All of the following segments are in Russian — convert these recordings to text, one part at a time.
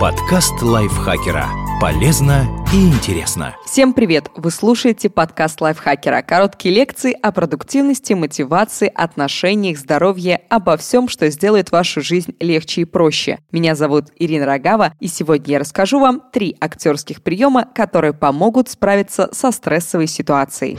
Подкаст лайфхакера. Полезно и интересно. Всем привет! Вы слушаете подкаст лайфхакера. Короткие лекции о продуктивности, мотивации, отношениях, здоровье, обо всем, что сделает вашу жизнь легче и проще. Меня зовут Ирина Рогава, и сегодня я расскажу вам три актерских приема, которые помогут справиться со стрессовой ситуацией.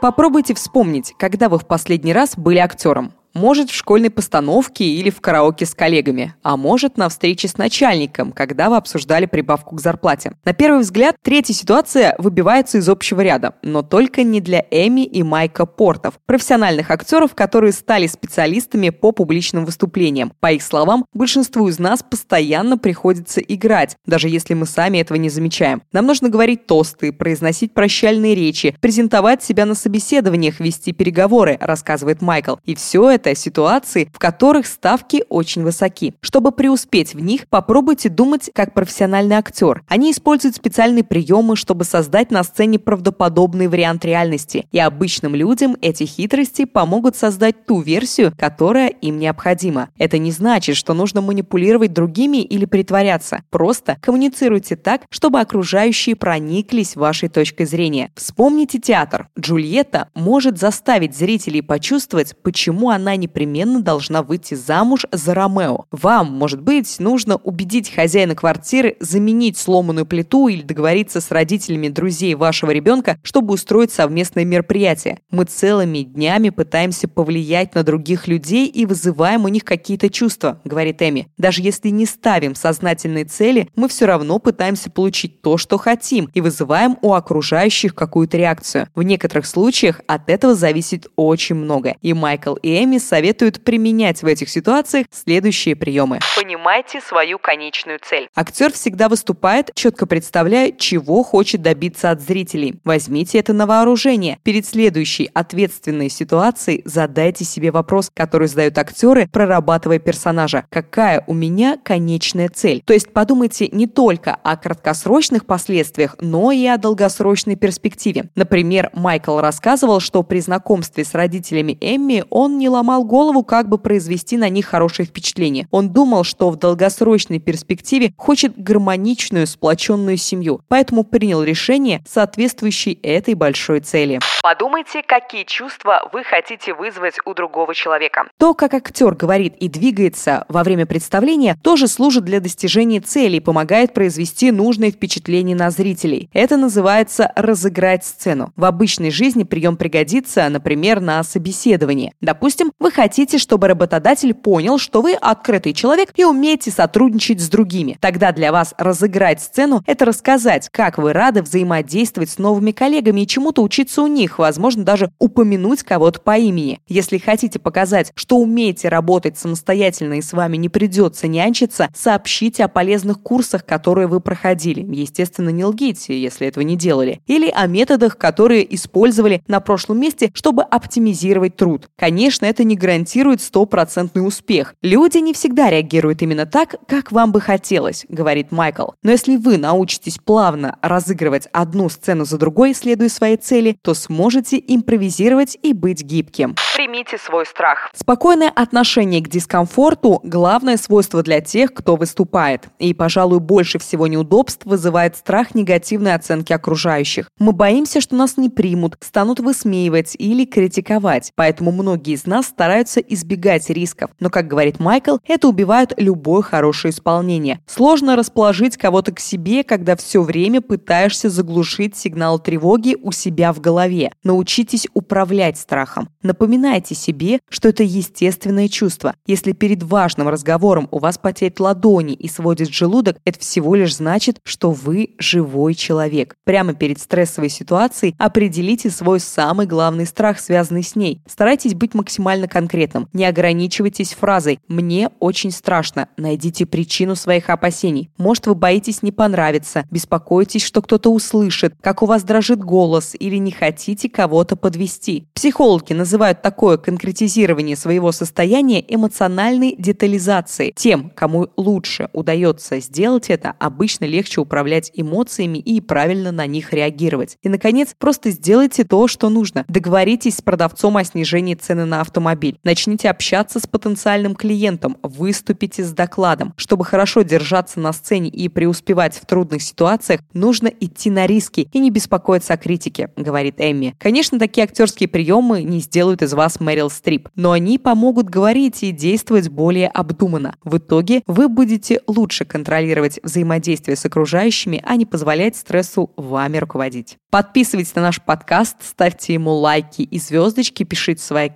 Попробуйте вспомнить, когда вы в последний раз были актером. Может, в школьной постановке или в караоке с коллегами, а может, на встрече с начальником, когда вы обсуждали прибавку к зарплате. На первый взгляд, третья ситуация выбивается из общего ряда, но только не для Эми и Майка Портов, профессиональных актеров, которые стали специалистами по публичным выступлениям. По их словам, большинству из нас постоянно приходится играть, даже если мы сами этого не замечаем. Нам нужно говорить тосты, произносить прощальные речи, презентовать себя на собеседованиях, вести переговоры, рассказывает Майкл. И все это это ситуации, в которых ставки очень высоки. Чтобы преуспеть в них, попробуйте думать как профессиональный актер. Они используют специальные приемы, чтобы создать на сцене правдоподобный вариант реальности. И обычным людям эти хитрости помогут создать ту версию, которая им необходима. Это не значит, что нужно манипулировать другими или притворяться. Просто коммуницируйте так, чтобы окружающие прониклись вашей точкой зрения. Вспомните театр. Джульетта может заставить зрителей почувствовать, почему она она непременно должна выйти замуж за Ромео. Вам, может быть, нужно убедить хозяина квартиры заменить сломанную плиту или договориться с родителями друзей вашего ребенка, чтобы устроить совместное мероприятие. Мы целыми днями пытаемся повлиять на других людей и вызываем у них какие-то чувства, говорит Эми. Даже если не ставим сознательные цели, мы все равно пытаемся получить то, что хотим, и вызываем у окружающих какую-то реакцию. В некоторых случаях от этого зависит очень много. И Майкл и Эми советуют применять в этих ситуациях следующие приемы. Понимайте свою конечную цель. Актер всегда выступает, четко представляя, чего хочет добиться от зрителей. Возьмите это на вооружение. Перед следующей ответственной ситуацией задайте себе вопрос, который задают актеры, прорабатывая персонажа. Какая у меня конечная цель? То есть подумайте не только о краткосрочных последствиях, но и о долгосрочной перспективе. Например, Майкл рассказывал, что при знакомстве с родителями Эмми он не ломал ломал голову, как бы произвести на них хорошее впечатление. Он думал, что в долгосрочной перспективе хочет гармоничную, сплоченную семью, поэтому принял решение, соответствующее этой большой цели. Подумайте, какие чувства вы хотите вызвать у другого человека. То, как актер говорит и двигается во время представления, тоже служит для достижения цели и помогает произвести нужное впечатление на зрителей. Это называется разыграть сцену. В обычной жизни прием пригодится, например, на собеседовании. Допустим, вы хотите, чтобы работодатель понял, что вы открытый человек и умеете сотрудничать с другими. Тогда для вас разыграть сцену – это рассказать, как вы рады взаимодействовать с новыми коллегами и чему-то учиться у них, возможно, даже упомянуть кого-то по имени. Если хотите показать, что умеете работать самостоятельно и с вами не придется нянчиться, сообщите о полезных курсах, которые вы проходили. Естественно, не лгите, если этого не делали. Или о методах, которые использовали на прошлом месте, чтобы оптимизировать труд. Конечно, это гарантирует стопроцентный успех. Люди не всегда реагируют именно так, как вам бы хотелось, говорит Майкл. Но если вы научитесь плавно разыгрывать одну сцену за другой, следуя своей цели, то сможете импровизировать и быть гибким. Примите свой страх. Спокойное отношение к дискомфорту – главное свойство для тех, кто выступает. И, пожалуй, больше всего неудобств вызывает страх негативной оценки окружающих. Мы боимся, что нас не примут, станут высмеивать или критиковать. Поэтому многие из нас стараются избегать рисков. Но, как говорит Майкл, это убивает любое хорошее исполнение. Сложно расположить кого-то к себе, когда все время пытаешься заглушить сигнал тревоги у себя в голове. Научитесь управлять страхом. Напоминайте себе, что это естественное чувство. Если перед важным разговором у вас потеют ладони и сводит желудок, это всего лишь значит, что вы живой человек. Прямо перед стрессовой ситуацией определите свой самый главный страх, связанный с ней. Старайтесь быть максимально конкретным. Не ограничивайтесь фразой «мне очень страшно». Найдите причину своих опасений. Может, вы боитесь не понравиться, беспокоитесь, что кто-то услышит, как у вас дрожит голос или не хотите кого-то подвести. Психологи называют такое конкретизирование своего состояния эмоциональной детализацией. Тем, кому лучше удается сделать это, обычно легче управлять эмоциями и правильно на них реагировать. И, наконец, просто сделайте то, что нужно. Договоритесь с продавцом о снижении цены на автомобиль автомобиль. Начните общаться с потенциальным клиентом, выступите с докладом. Чтобы хорошо держаться на сцене и преуспевать в трудных ситуациях, нужно идти на риски и не беспокоиться о критике, говорит Эмми. Конечно, такие актерские приемы не сделают из вас Мэрил Стрип, но они помогут говорить и действовать более обдуманно. В итоге вы будете лучше контролировать взаимодействие с окружающими, а не позволять стрессу вами руководить. Подписывайтесь на наш подкаст, ставьте ему лайки и звездочки, пишите свои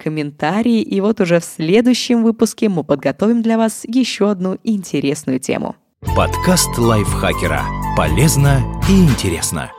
комментарии, и вот уже в следующем выпуске мы подготовим для вас еще одну интересную тему. Подкаст лайфхакера. Полезно и интересно.